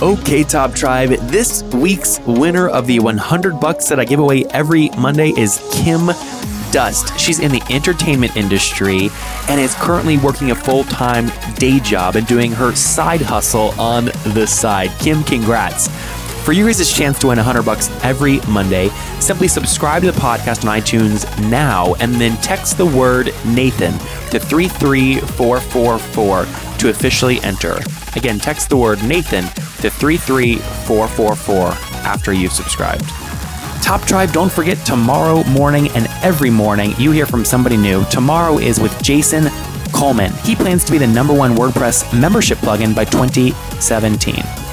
Okay, Top Tribe, this week's winner of the 100 bucks that I give away every Monday is Kim Dust. She's in the entertainment industry and is currently working a full time day job and doing her side hustle on the side. Kim, congrats. For you guys' chance to win 100 bucks every Monday, simply subscribe to the podcast on iTunes now and then text the word Nathan to 33444 to officially enter. Again, text the word Nathan to 33444 after you've subscribed. Top Tribe, don't forget tomorrow morning and every morning you hear from somebody new. Tomorrow is with Jason Coleman. He plans to be the number one WordPress membership plugin by 2017.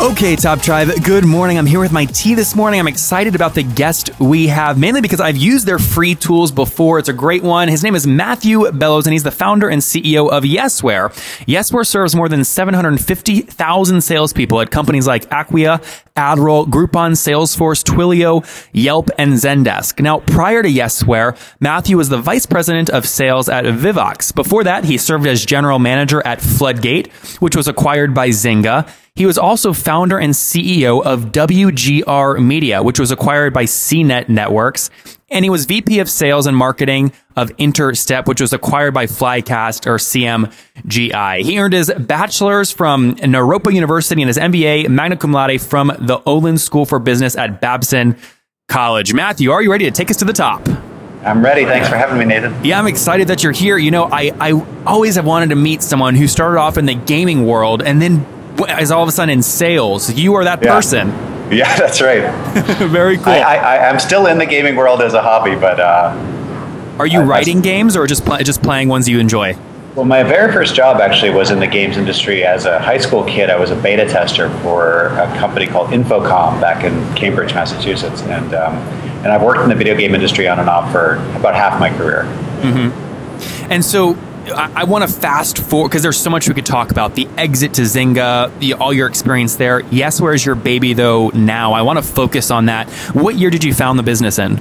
Okay, Top Tribe, good morning. I'm here with my tea this morning. I'm excited about the guest we have, mainly because I've used their free tools before. It's a great one. His name is Matthew Bellows, and he's the founder and CEO of Yesware. Yesware serves more than 750,000 salespeople at companies like Acquia, Adroll, Groupon, Salesforce, Twilio, Yelp, and Zendesk. Now, prior to Yesware, Matthew was the vice president of sales at Vivox. Before that, he served as general manager at Floodgate, which was acquired by Zynga. He was also founder and CEO of WGR Media, which was acquired by CNET Networks. And he was VP of sales and marketing of Interstep, which was acquired by Flycast or CMGI. He earned his bachelor's from Naropa University and his MBA magna cum laude from the Olin School for Business at Babson College. Matthew, are you ready to take us to the top? I'm ready. Thanks for having me, Nathan. Yeah, I'm excited that you're here. You know, I, I always have wanted to meet someone who started off in the gaming world and then is all of a sudden in sales. You are that Yeah. person. Yeah, that's right. Very cool. I, I, I- I'm still in the gaming world as a hobby, but uh, are you I- I- writing games or just pl- just playing ones you enjoy? well, my very first job actually was in the games industry. As a high school kid, I was a beta tester for a company called Infocom back in Cambridge, Massachusetts, and um, and I've worked in the video game industry on and off for about half my career. And so I, I want to fast forward because there's so much we could talk about. The exit to Zynga, the, all your experience there. Yesware's your baby though now? I want to focus on that. What year did you found the business in?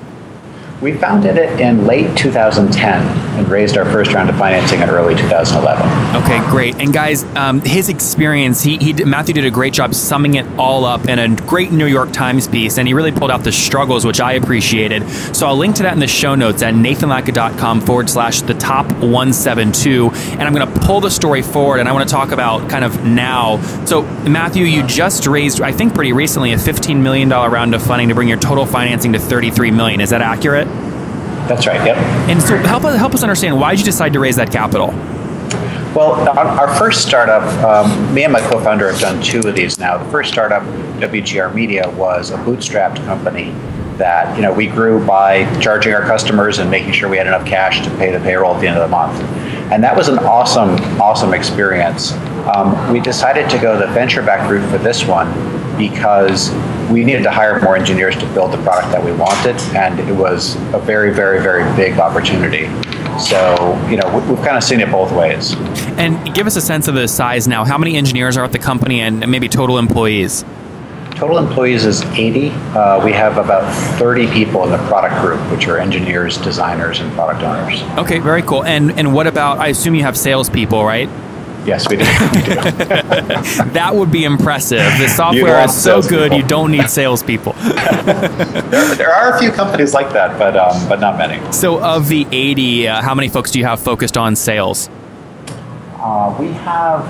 We founded it in late 2010 and raised our first round of financing in early 2011. Okay, great. And guys, um, his experience, he, he Matthew did a great job summing it all up in a great New York Times piece, and he really pulled out the struggles, which I appreciated. So I'll link to that in the show notes at nathanlatka.com forward slash the top 172. And I'm going to pull the story forward, and I want to talk about kind of now. So, Matthew, you just raised, I think pretty recently, a $15 million round of funding to bring your total financing to 33 million. Is that accurate? That's right. Yep. And so help us, help us understand why did you decide to raise that capital? Well, our, first startup, um, me and my co-founder have done two of these now. The first startup, WGR Media, was a bootstrapped company that you know we grew by charging our customers and making sure we had enough cash to pay the payroll at the end of the month, and that was an awesome, awesome experience. Um, we decided to go the venture-backed route for this one because we needed to hire more engineers to build the product that we wanted, and it was a very, very, very big opportunity. So, you know, we- we've kind of seen it both ways. And give us a sense of the size now. How many engineers are at the company and maybe total employees? Total employees is 80. Uh, we have about 30 people in the product group, which are engineers, designers, and product owners. Okay, very cool. And and what about? I assume you have salespeople, right? Yes, we do. We do. That would be impressive. The software is so good, salespeople. you don't need salespeople. there, there are a few companies like that, but um, but not many. so, of the 80, uh, how many folks do you have focused on sales? Uh, we have,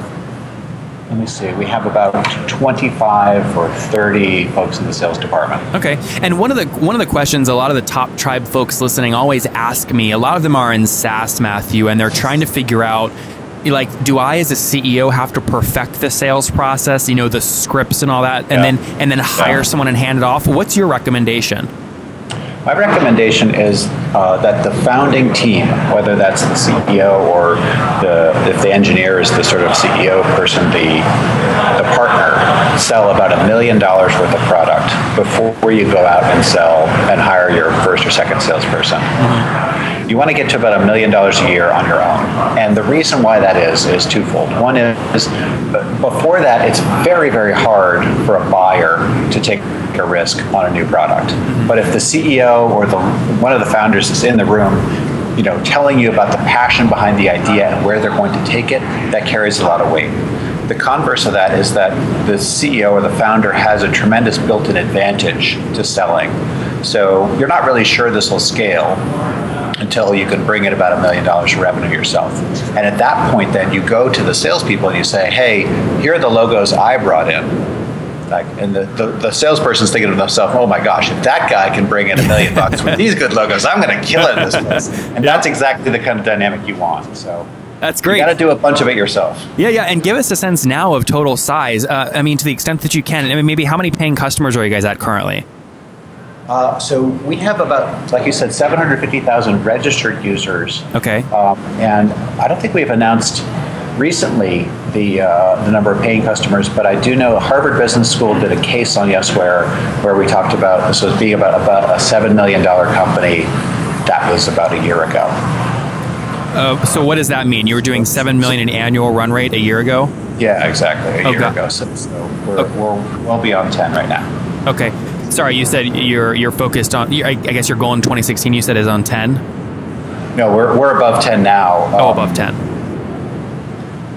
let me see, we have about 25 or 30 folks in the sales department. Okay. And one of the one of the questions a lot of the top tribe folks listening always ask me, a lot of them are in SaaS, Matthew, and they're trying to figure out like do I as a CEO have to perfect the sales process, you know, the scripts and all that and Yeah. then and then hire Yeah. someone and hand it off? What's your recommendation? My recommendation is uh, that the founding team, whether that's the CEO or the if the engineer is the sort of CEO person, the the partner, sell about a million dollars worth of product before you go out and sell and hire your first or second salesperson. You want to get to about a million dollars a year on your own. And the reason why that is is twofold. One is before that, it's very, very hard for a buyer to take a risk on a new product. But if the CEO or the one of the founders is in the room, you know, telling you about the passion behind the idea and where they're going to take it, that carries a lot of weight. The converse of that is that the CEO or the founder has a tremendous built-in advantage to selling. So you're not really sure this will scale until you can bring in about a million dollars of revenue yourself. And at that point, then you go to the salespeople and you say, hey, here are the logos I brought in. Like, and the, the, the salesperson's thinking to themselves, oh my gosh, if that guy can bring in a million bucks with these good logos, I'm going to kill it in this place. And that's exactly the kind of dynamic you want. So That's great. you got to do a bunch of it yourself. Yeah, yeah, and give us a sense now of total size. Uh, I mean, to the extent that you can. I mean, maybe how many paying customers are you guys at currently? Uh, so we have about, like you said, 750,000 registered users. Okay. Um, and I don't think we've announced recently the uh, the number of paying customers, but I do know Harvard Business School did a case on Yesware where we talked about this was being about about a seven million dollar company. That was about a year ago. Uh, so what does that mean? You were doing seven million in annual run rate a year ago. Yeah, exactly, a Oh, year ago. So, so we're, Okay. we're well beyond ten right now. Okay. Sorry, you said you're you're focused on. I I guess your goal in 2016 you said is on 10. No, we're, we're above ten now. Oh, Um, above 10.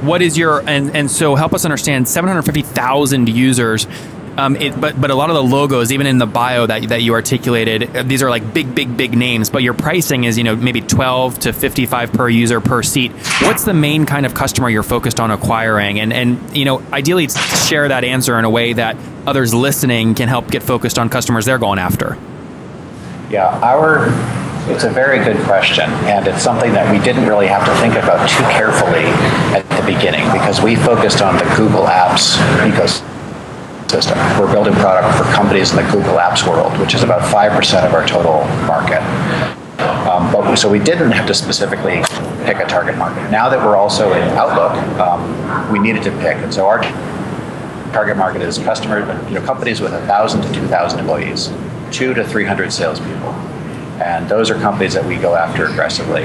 What is your and and so help us understand 750,000 users. Um, it, but but a lot of the logos, even in the bio that that you articulated, uh, these are like big, big, big names. But your pricing is you know maybe 12 to 55 per user per seat. What's the main kind of customer you're focused on acquiring? And and you know ideally share that answer in a way that others listening can help get focused on customers they're going after. Yeah, our it's a very good question, and it's something that we didn't really have to think about too carefully at the beginning because we focused on the Google Apps ecosystem. We're building product for companies in the Google Apps world, which is about five percent of our total market. Um, but so we didn't have to specifically pick a target market. Now that we're also in Outlook, um, we needed to pick, and so our target market is customers, you know, companies with 1,000 to 2,000 employees, two to 300 salespeople. And those are companies that we go after aggressively.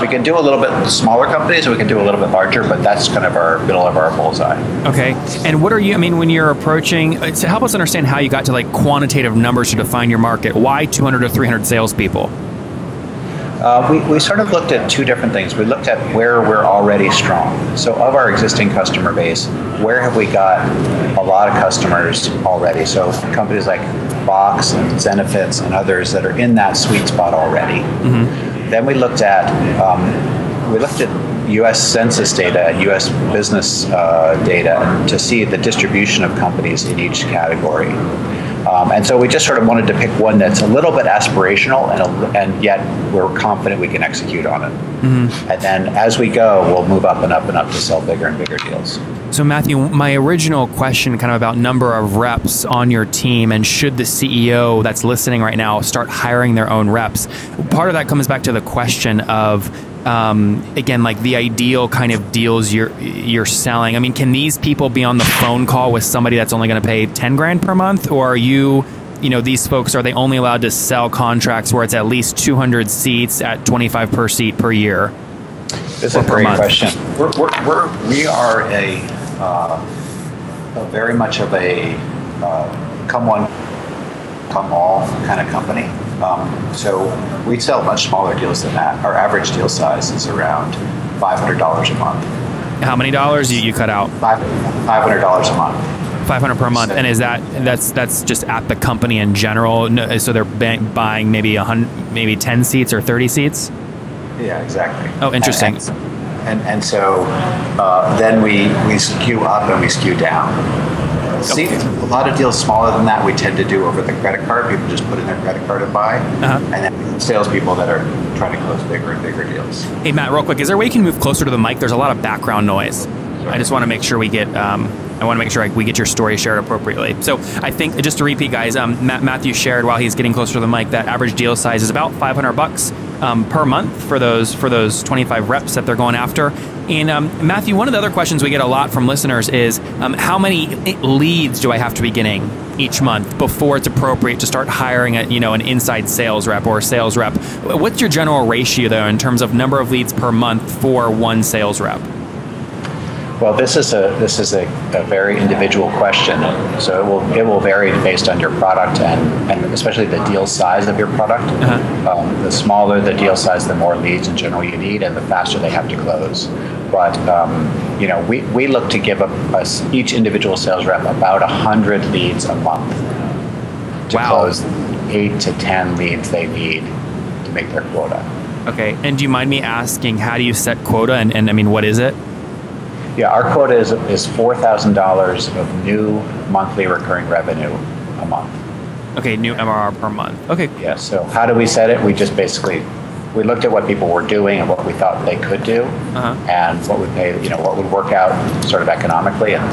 We can do a little bit smaller companies, and we can do a little bit larger, but that's kind of our middle of our bullseye. Okay. And what are you, I mean, when you're approaching, uh, to help us understand how you got to like quantitative numbers to define your market, why 200 or 300 salespeople? Uh, we, we sort of looked at two different things. We looked at where we're already strong. So, of our existing customer base, where have we got a lot of customers already? So, companies like Box and Zenefits and others that are in that sweet spot already. Then we looked at um, we looked at U.S. Census data, U.S. business uh, data to see the distribution of companies in each category. Um, and so we just sort of wanted to pick one that's a little bit aspirational and, a, and yet we're confident we can execute on it. And then as we go, we'll move up and up and up to sell bigger and bigger deals. So, Matthew, my original question kind of about number of reps on your team and should the CEO that's listening right now start hiring their own reps? Part of that comes back to the question of, um, again, like the ideal kind of deals you're you're selling. I mean, can these people be on the phone call with somebody that's only going to pay ten grand per month, or are you, you know, these folks are they only allowed to sell contracts where it's at least two hundred seats at twenty five per seat per year? This is a great month. question. We're, we're, we're, we are a, uh, a very much of a uh, come one, come all kind of company. Um, so we sell much smaller deals than that. Our average deal size is around $500 a month. How many dollars you, you cut out? Five, $500 a month. 500 per month and is that that's that's just at the company in general no, so they're buying maybe a hundred maybe 10 seats or 30 seats Yeah, exactly. Oh, interesting. And, and, and so uh, then we, we skew up and we skew down. See, a lot of deals smaller than that we tend to do over the credit card. People just put in their credit card and buy. Uh-huh. And then salespeople that are trying to close bigger and bigger deals. hey matt real quick is there a way you can move closer to the mic there's a lot of background noise I just want to make sure we get. Um, I want to make sure we get your story shared appropriately. So I think just to repeat, guys, um, Matt, Matthew shared while he's getting closer to the mic that average deal size is about 500 bucks um, per month for those for those 25 reps that they're going after. And um, Matthew, one of the other questions we get a lot from listeners is um, how many leads do I have to be getting each month before it's appropriate to start hiring a you know an inside sales rep or a sales rep? What's your general ratio though in terms of number of leads per month for one sales rep? Well, this is a this is a, a very individual question, so it will it will vary based on your product and, and especially the deal size of your product. Uh-huh. Um, the smaller the deal size, the more leads in general you need, and the faster they have to close. But um, you know, we, we look to give a, us each individual sales rep about hundred leads a month to Wow. close eight to ten leads they need to make their quota. Okay, and do you mind me asking how do you set quota and, and I mean what is it? Yeah, our quota is, is $4,000 of new monthly recurring revenue a month. Okay, new MRR per month. Okay, Yeah, so how do we set it? We just basically, we looked at what people were doing and what we thought they could do Uh-huh. and what would pay, you know, what would work out sort of economically. And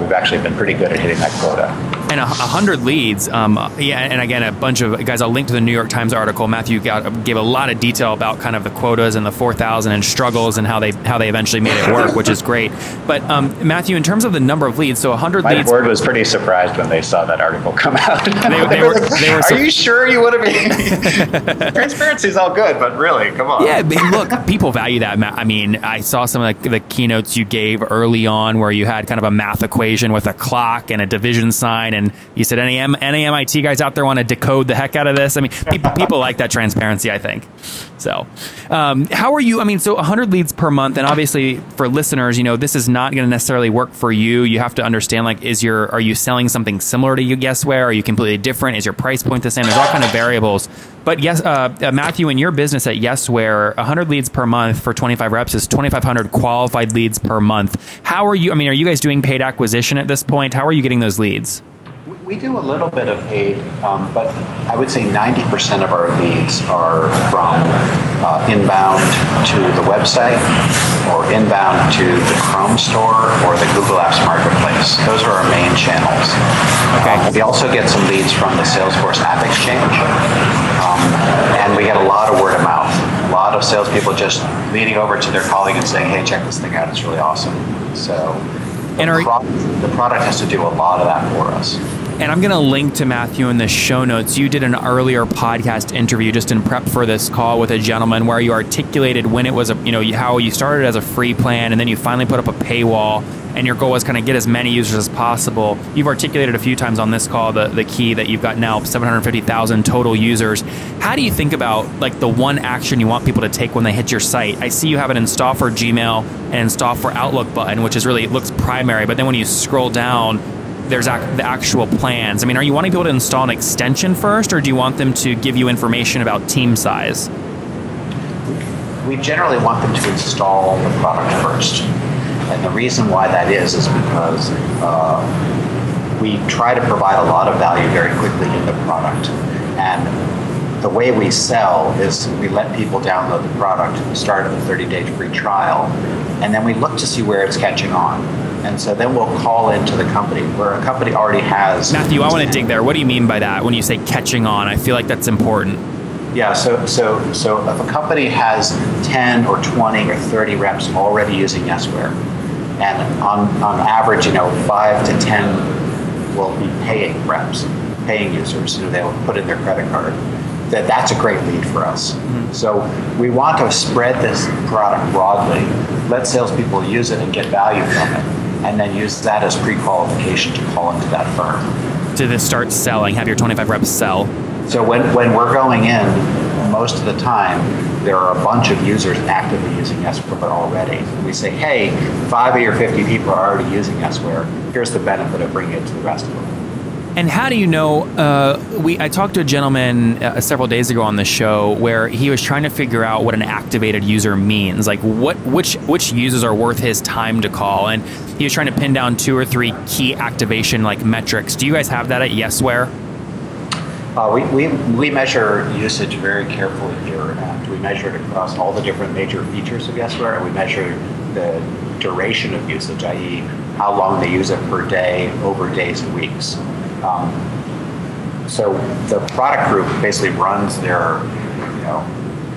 we've actually been pretty good at hitting that quota. and a, a hundred leads. Um, yeah, and again, a bunch of guys. I'll link to the New York Times article. Matthew got, gave a lot of detail about kind of the quotas and the four thousand and struggles and how they how they eventually made it work, which is great. But um, Matthew, in terms of the number of leads, so a hundred leads. My board was pretty surprised when they saw that article come out. they were- they were Are you sure you want to be? Transparency is all good, but really, come on. Yeah, look, people value that. I mean, I saw some of the, the keynotes you gave early on where you had kind of a math equation with a clock and a division sign, and you said any, M- any MIT guys out there want to decode the heck out of this. I mean, people, people like that transparency, I think. So, um, how are you? I mean, so 100 leads per month, and obviously for listeners, you know, this is not going to necessarily work for you. You have to understand, like, is your are you selling something similar to you Yesware? Are you completely different? Is your price point the same? There's all kind of variables. But yes, uh, uh, Matthew, in your business at Yesware, 100 leads per month for 25 reps is 2,500 qualified leads per month. How are you? I mean, are you guys doing paid acquisition at this point? How are you getting those leads? We do a little bit of paid, um, but I would say 90% of our leads are from uh, inbound to the website or inbound to the Chrome store or the Google Apps Marketplace. Those are our main channels. Okay. Um, we also get some leads from the Salesforce App Exchange, um, and we get a lot of word of mouth. A lot of salespeople just leading over to their colleague and saying, "Hey, check this thing out; it's really awesome." So, the, are- pro- the product has to do a lot of that for us. And I'm going to link to Matthew in the show notes. You did an earlier podcast interview just in prep for this call with a gentleman where you articulated when it was a, you know, how you started as a free plan and then you finally put up a paywall and your goal was kind of get as many users as possible. You've articulated a few times on this call the, the key that you've got now 750,000 total users. How do you think about like the one action you want people to take when they hit your site? I see you have an install for Gmail and install for Outlook button, which is really, it looks primary, but then when you scroll down, there's ac- the actual plans. I mean, are you wanting people to install an extension first, or do you want them to give you information about team size? we generally want them to install the product first. And the reason why that is is because uh, we try to provide a lot of value very quickly in the product. And the way we sell is we let people download the product, start a 30 day free trial, and then we look to see where it's catching on. And so then we'll call into the company where a company already has. Matthew, I want to dig there. What do you mean by that when you say catching on? I feel like that's important. Yeah, so so so if a company has 10 or 20 or 30 reps already using Yesware, and on, on average, you know, five to 10 will be paying reps, paying users, you know, they'll put in their credit card. That that's a great lead for us. Mm-hmm. So we want to spread this product broadly, let salespeople use it and get value from it, and then use that as pre-qualification to call into that firm. To this start selling, have your 25 reps sell. So when, when we're going in, most of the time, there are a bunch of users actively using Yesware already. We say, hey, five of your 50 people are already using Yesware. Here's the benefit of bringing it to the rest of them. And how do you know? Uh, we I talked to a gentleman uh, several days ago on the show where he was trying to figure out what an activated user means, like what which which users are worth his time to call, and he was trying to pin down two or three key activation like metrics. Do you guys have that at Yesware? Uh, we, we, we measure usage very carefully here at We measure it across all the different major features of Yesware, and we measure the duration of usage, i.e., how long they use it per day over days and weeks. Um, so the product group basically runs their, you know,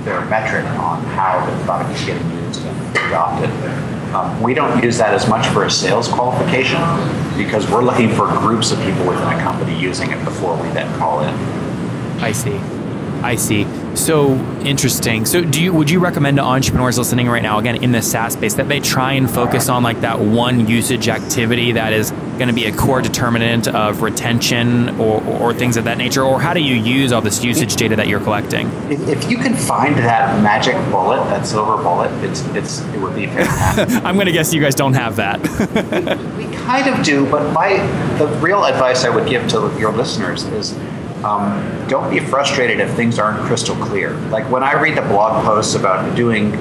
their metric on how the product is getting used and adopted. Um, we don't use that as much for a sales qualification because we're looking for groups of people within a company using it before we then call in. I see. I see. So interesting. So do you would you recommend to entrepreneurs listening right now again in the SaaS space that they try and focus on like that one usage activity that is going to be a core determinant of retention or, or things of that nature or how do you use all this usage data that you're collecting? If, if you can find that magic bullet, that silver bullet, it's it's it would be fantastic. I'm going to guess you guys don't have that. we kind of do, but my the real advice I would give to your listeners is um, don't be frustrated if things aren't crystal clear. Like when I read the blog posts about doing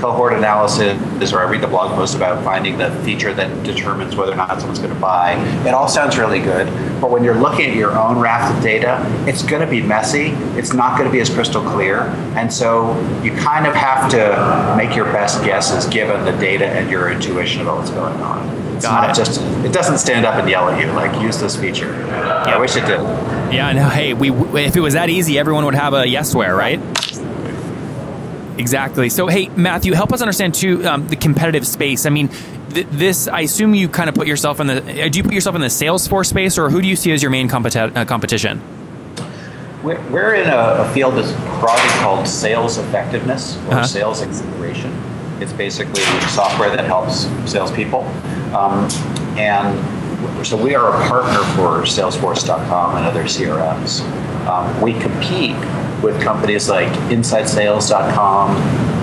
cohort analysis, or I read the blog post about finding the feature that determines whether or not someone's going to buy, it all sounds really good. But when you're looking at your own raft of data, it's going to be messy. It's not going to be as crystal clear. And so you kind of have to make your best guesses given the data and your intuition about what's going on. It's Got not it. just, it doesn't stand up and yell at you, like, use this feature. Yeah. I wish it did. yeah, no, hey, we if it was that easy, everyone would have a Yesware, right? Exactly. So, hey, Matthew, help us understand too um, the competitive space. I mean, th- this. I assume you kind of put yourself in the. uh, Do you put yourself in the Salesforce space, or who do you see as your main competi- uh, competition? We're, we're in a, a field that's broadly called sales effectiveness or Uh-huh. sales acceleration. It's basically software that helps salespeople. Um, and so we are a partner for Salesforce.com and other CRMs. Um, we compete with companies like InsideSales.com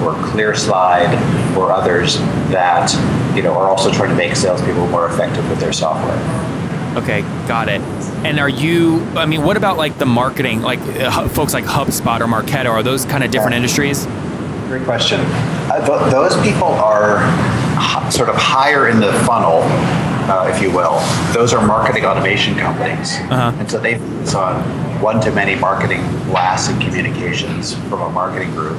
or ClearSlide or others that you know are also trying to make salespeople more effective with their software. Okay, got it. And are you? I mean, what about like the marketing, like uh, folks like HubSpot or Marketo? Are those kind of different industries? Great question. Uh, th- those people are h- sort of higher in the funnel, uh, if you will. Those are marketing automation companies. Uh-huh. And so they focus on one to many marketing blasts and communications from a marketing group.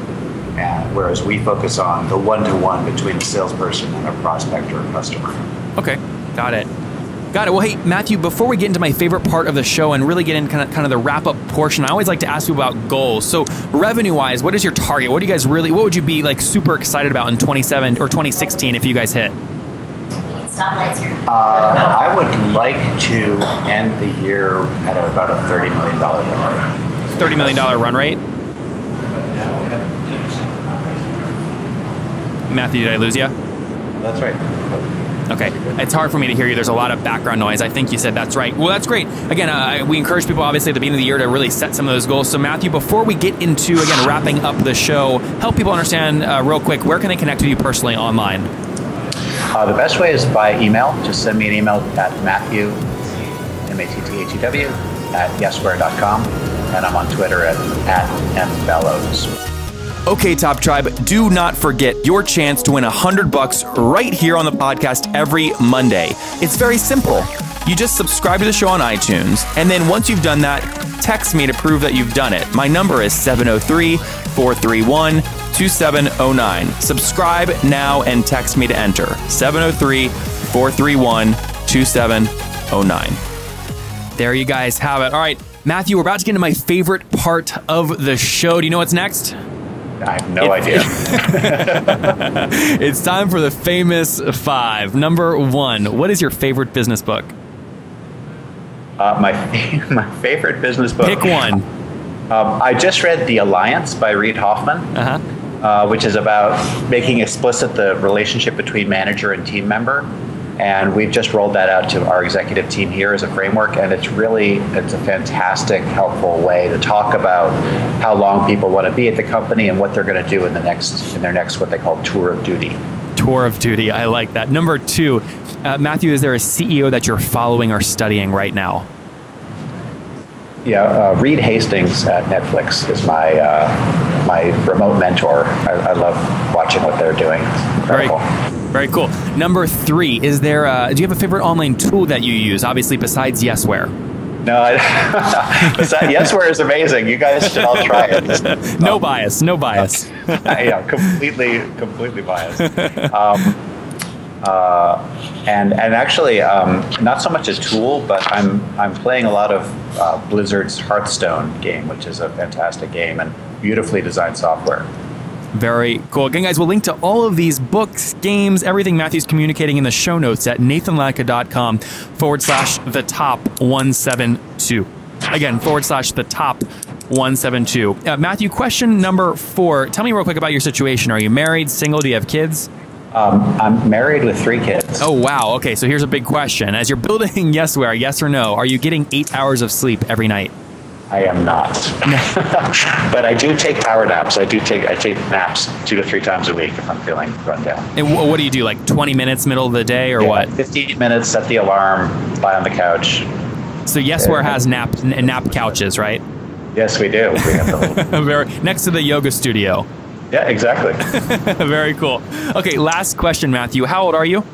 And whereas we focus on the one to one between a salesperson and a prospect or a customer. Okay, got it. Got it. Well, hey, Matthew, before we get into my favorite part of the show and really get into kind of, kind of the wrap up portion, I always like to ask you about goals. So, revenue wise, what is your target? What do you guys really, what would you be like super excited about in 27 or 2016 if you guys hit? Uh, I would like to end the year at about a $30 million run rate. $30 million run rate? Matthew, did I lose you? That's right. Okay, it's hard for me to hear you. There's a lot of background noise. I think you said that's right. Well, that's great. Again, uh, we encourage people, obviously, at the beginning of the year to really set some of those goals. So, Matthew, before we get into again wrapping up the show, help people understand uh, real quick where can they connect with you personally online? Uh, the best way is by email. Just send me an email at Matthew, M-A-T-T-H-E-W, at yesware.com. And I'm on Twitter at, at mbellows. Okay, Top Tribe, do not forget your chance to win a hundred bucks right here on the podcast every Monday. It's very simple. You just subscribe to the show on iTunes, and then once you've done that, text me to prove that you've done it. My number is 703 431 2709. Subscribe now and text me to enter 703 431 2709. There you guys have it. All right, Matthew, we're about to get into my favorite part of the show. Do you know what's next? I have no idea. It's time for the famous five. Number one, what is your favorite business book? Uh, my, my favorite business book. Pick one. Um, I just read The Alliance by Reid Hoffman. Uh huh. uh, which is about making explicit the relationship between manager and team member. And we've just rolled that out to our executive team here as a framework, and it's really it's a fantastic, helpful way to talk about how long people want to be at the company and what they're going to do in the next in their next what they call tour of duty. Tour of duty. I like that. Number two, uh, Matthew, is there a CEO that you're following or studying right now? Yeah, uh, Reed Hastings at Netflix is my uh, my remote mentor. I, I love watching what they're doing. It's Very. Very cool. Number three, is there? A, do you have a favorite online tool that you use? Obviously, besides Yesware. No, I, besides, Yesware is amazing. You guys should all try it. No bias. No bias. yeah, completely, completely biased. Um, Uh, and and actually, um, not so much a tool, but I'm I'm playing a lot of uh, Blizzard's Hearthstone game, which is a fantastic game and beautifully designed software. Very cool. Again, guys, we'll link to all of these books, games, everything Matthew's communicating in the show notes at nathanlatka.com forward slash the top 172. Again, forward slash the top 172. Uh, Matthew, question number four. Tell me real quick about your situation. Are you married, single? Do you have kids? Um, I'm married with three kids. Oh, wow. Okay, so here's a big question. As you're building Yesware, yes or no, are you getting eight hours of sleep every night? I am not. but I do take power naps. I do take I take naps two to three times a week if I'm feeling run down. And what do you do? Like 20 minutes, middle of the day, or Yeah, what? 15 minutes, set the alarm, lie on the couch. So Yesware has nap nap couches, right? Yes, we do. We Very next to the yoga studio. yeah, exactly. Very cool. Okay, last question, Matthew. How old are you?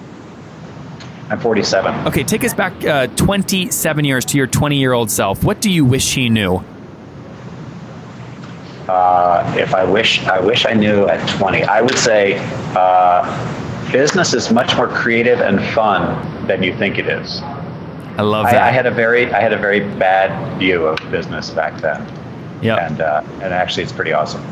I'm 47. Okay, take us back uh, 27 years to your 20 year old self. What do you wish he knew? Uh, if I wish, I wish I knew at 20. I would say uh, business is much more creative and fun than you think it is. I love that. I, I had a very, I had a very bad view of business back then, Yep. and uh, and actually, it's pretty awesome.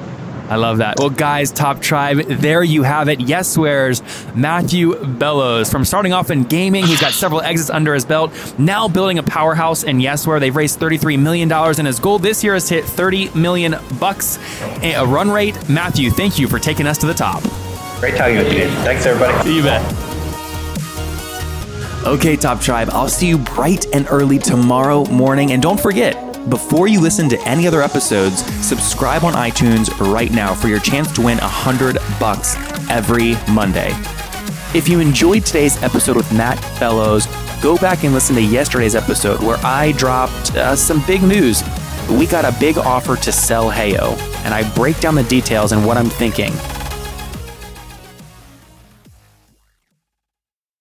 I love that. Well, guys, Top Tribe, there you have it. Yesware's Matthew Bellows. From starting off in gaming, he's got several exits under his belt. Now building a powerhouse in Yesware They've raised $33 million, and his goal this year is to hit 30 million bucks a run rate. Matthew, thank you for taking us to the top. Great talking with you. Thanks, everybody. See you bet. Okay, Top Tribe, I'll see you bright and early tomorrow morning. And don't forget, before you listen to any other episodes, subscribe on iTunes right now for your chance to win 100 bucks every Monday. If you enjoyed today's episode with Matt Bellows, go back and listen to yesterday's episode where I dropped uh, some big news. We got a big offer to sell Heyo, and I break down the details and what I'm thinking.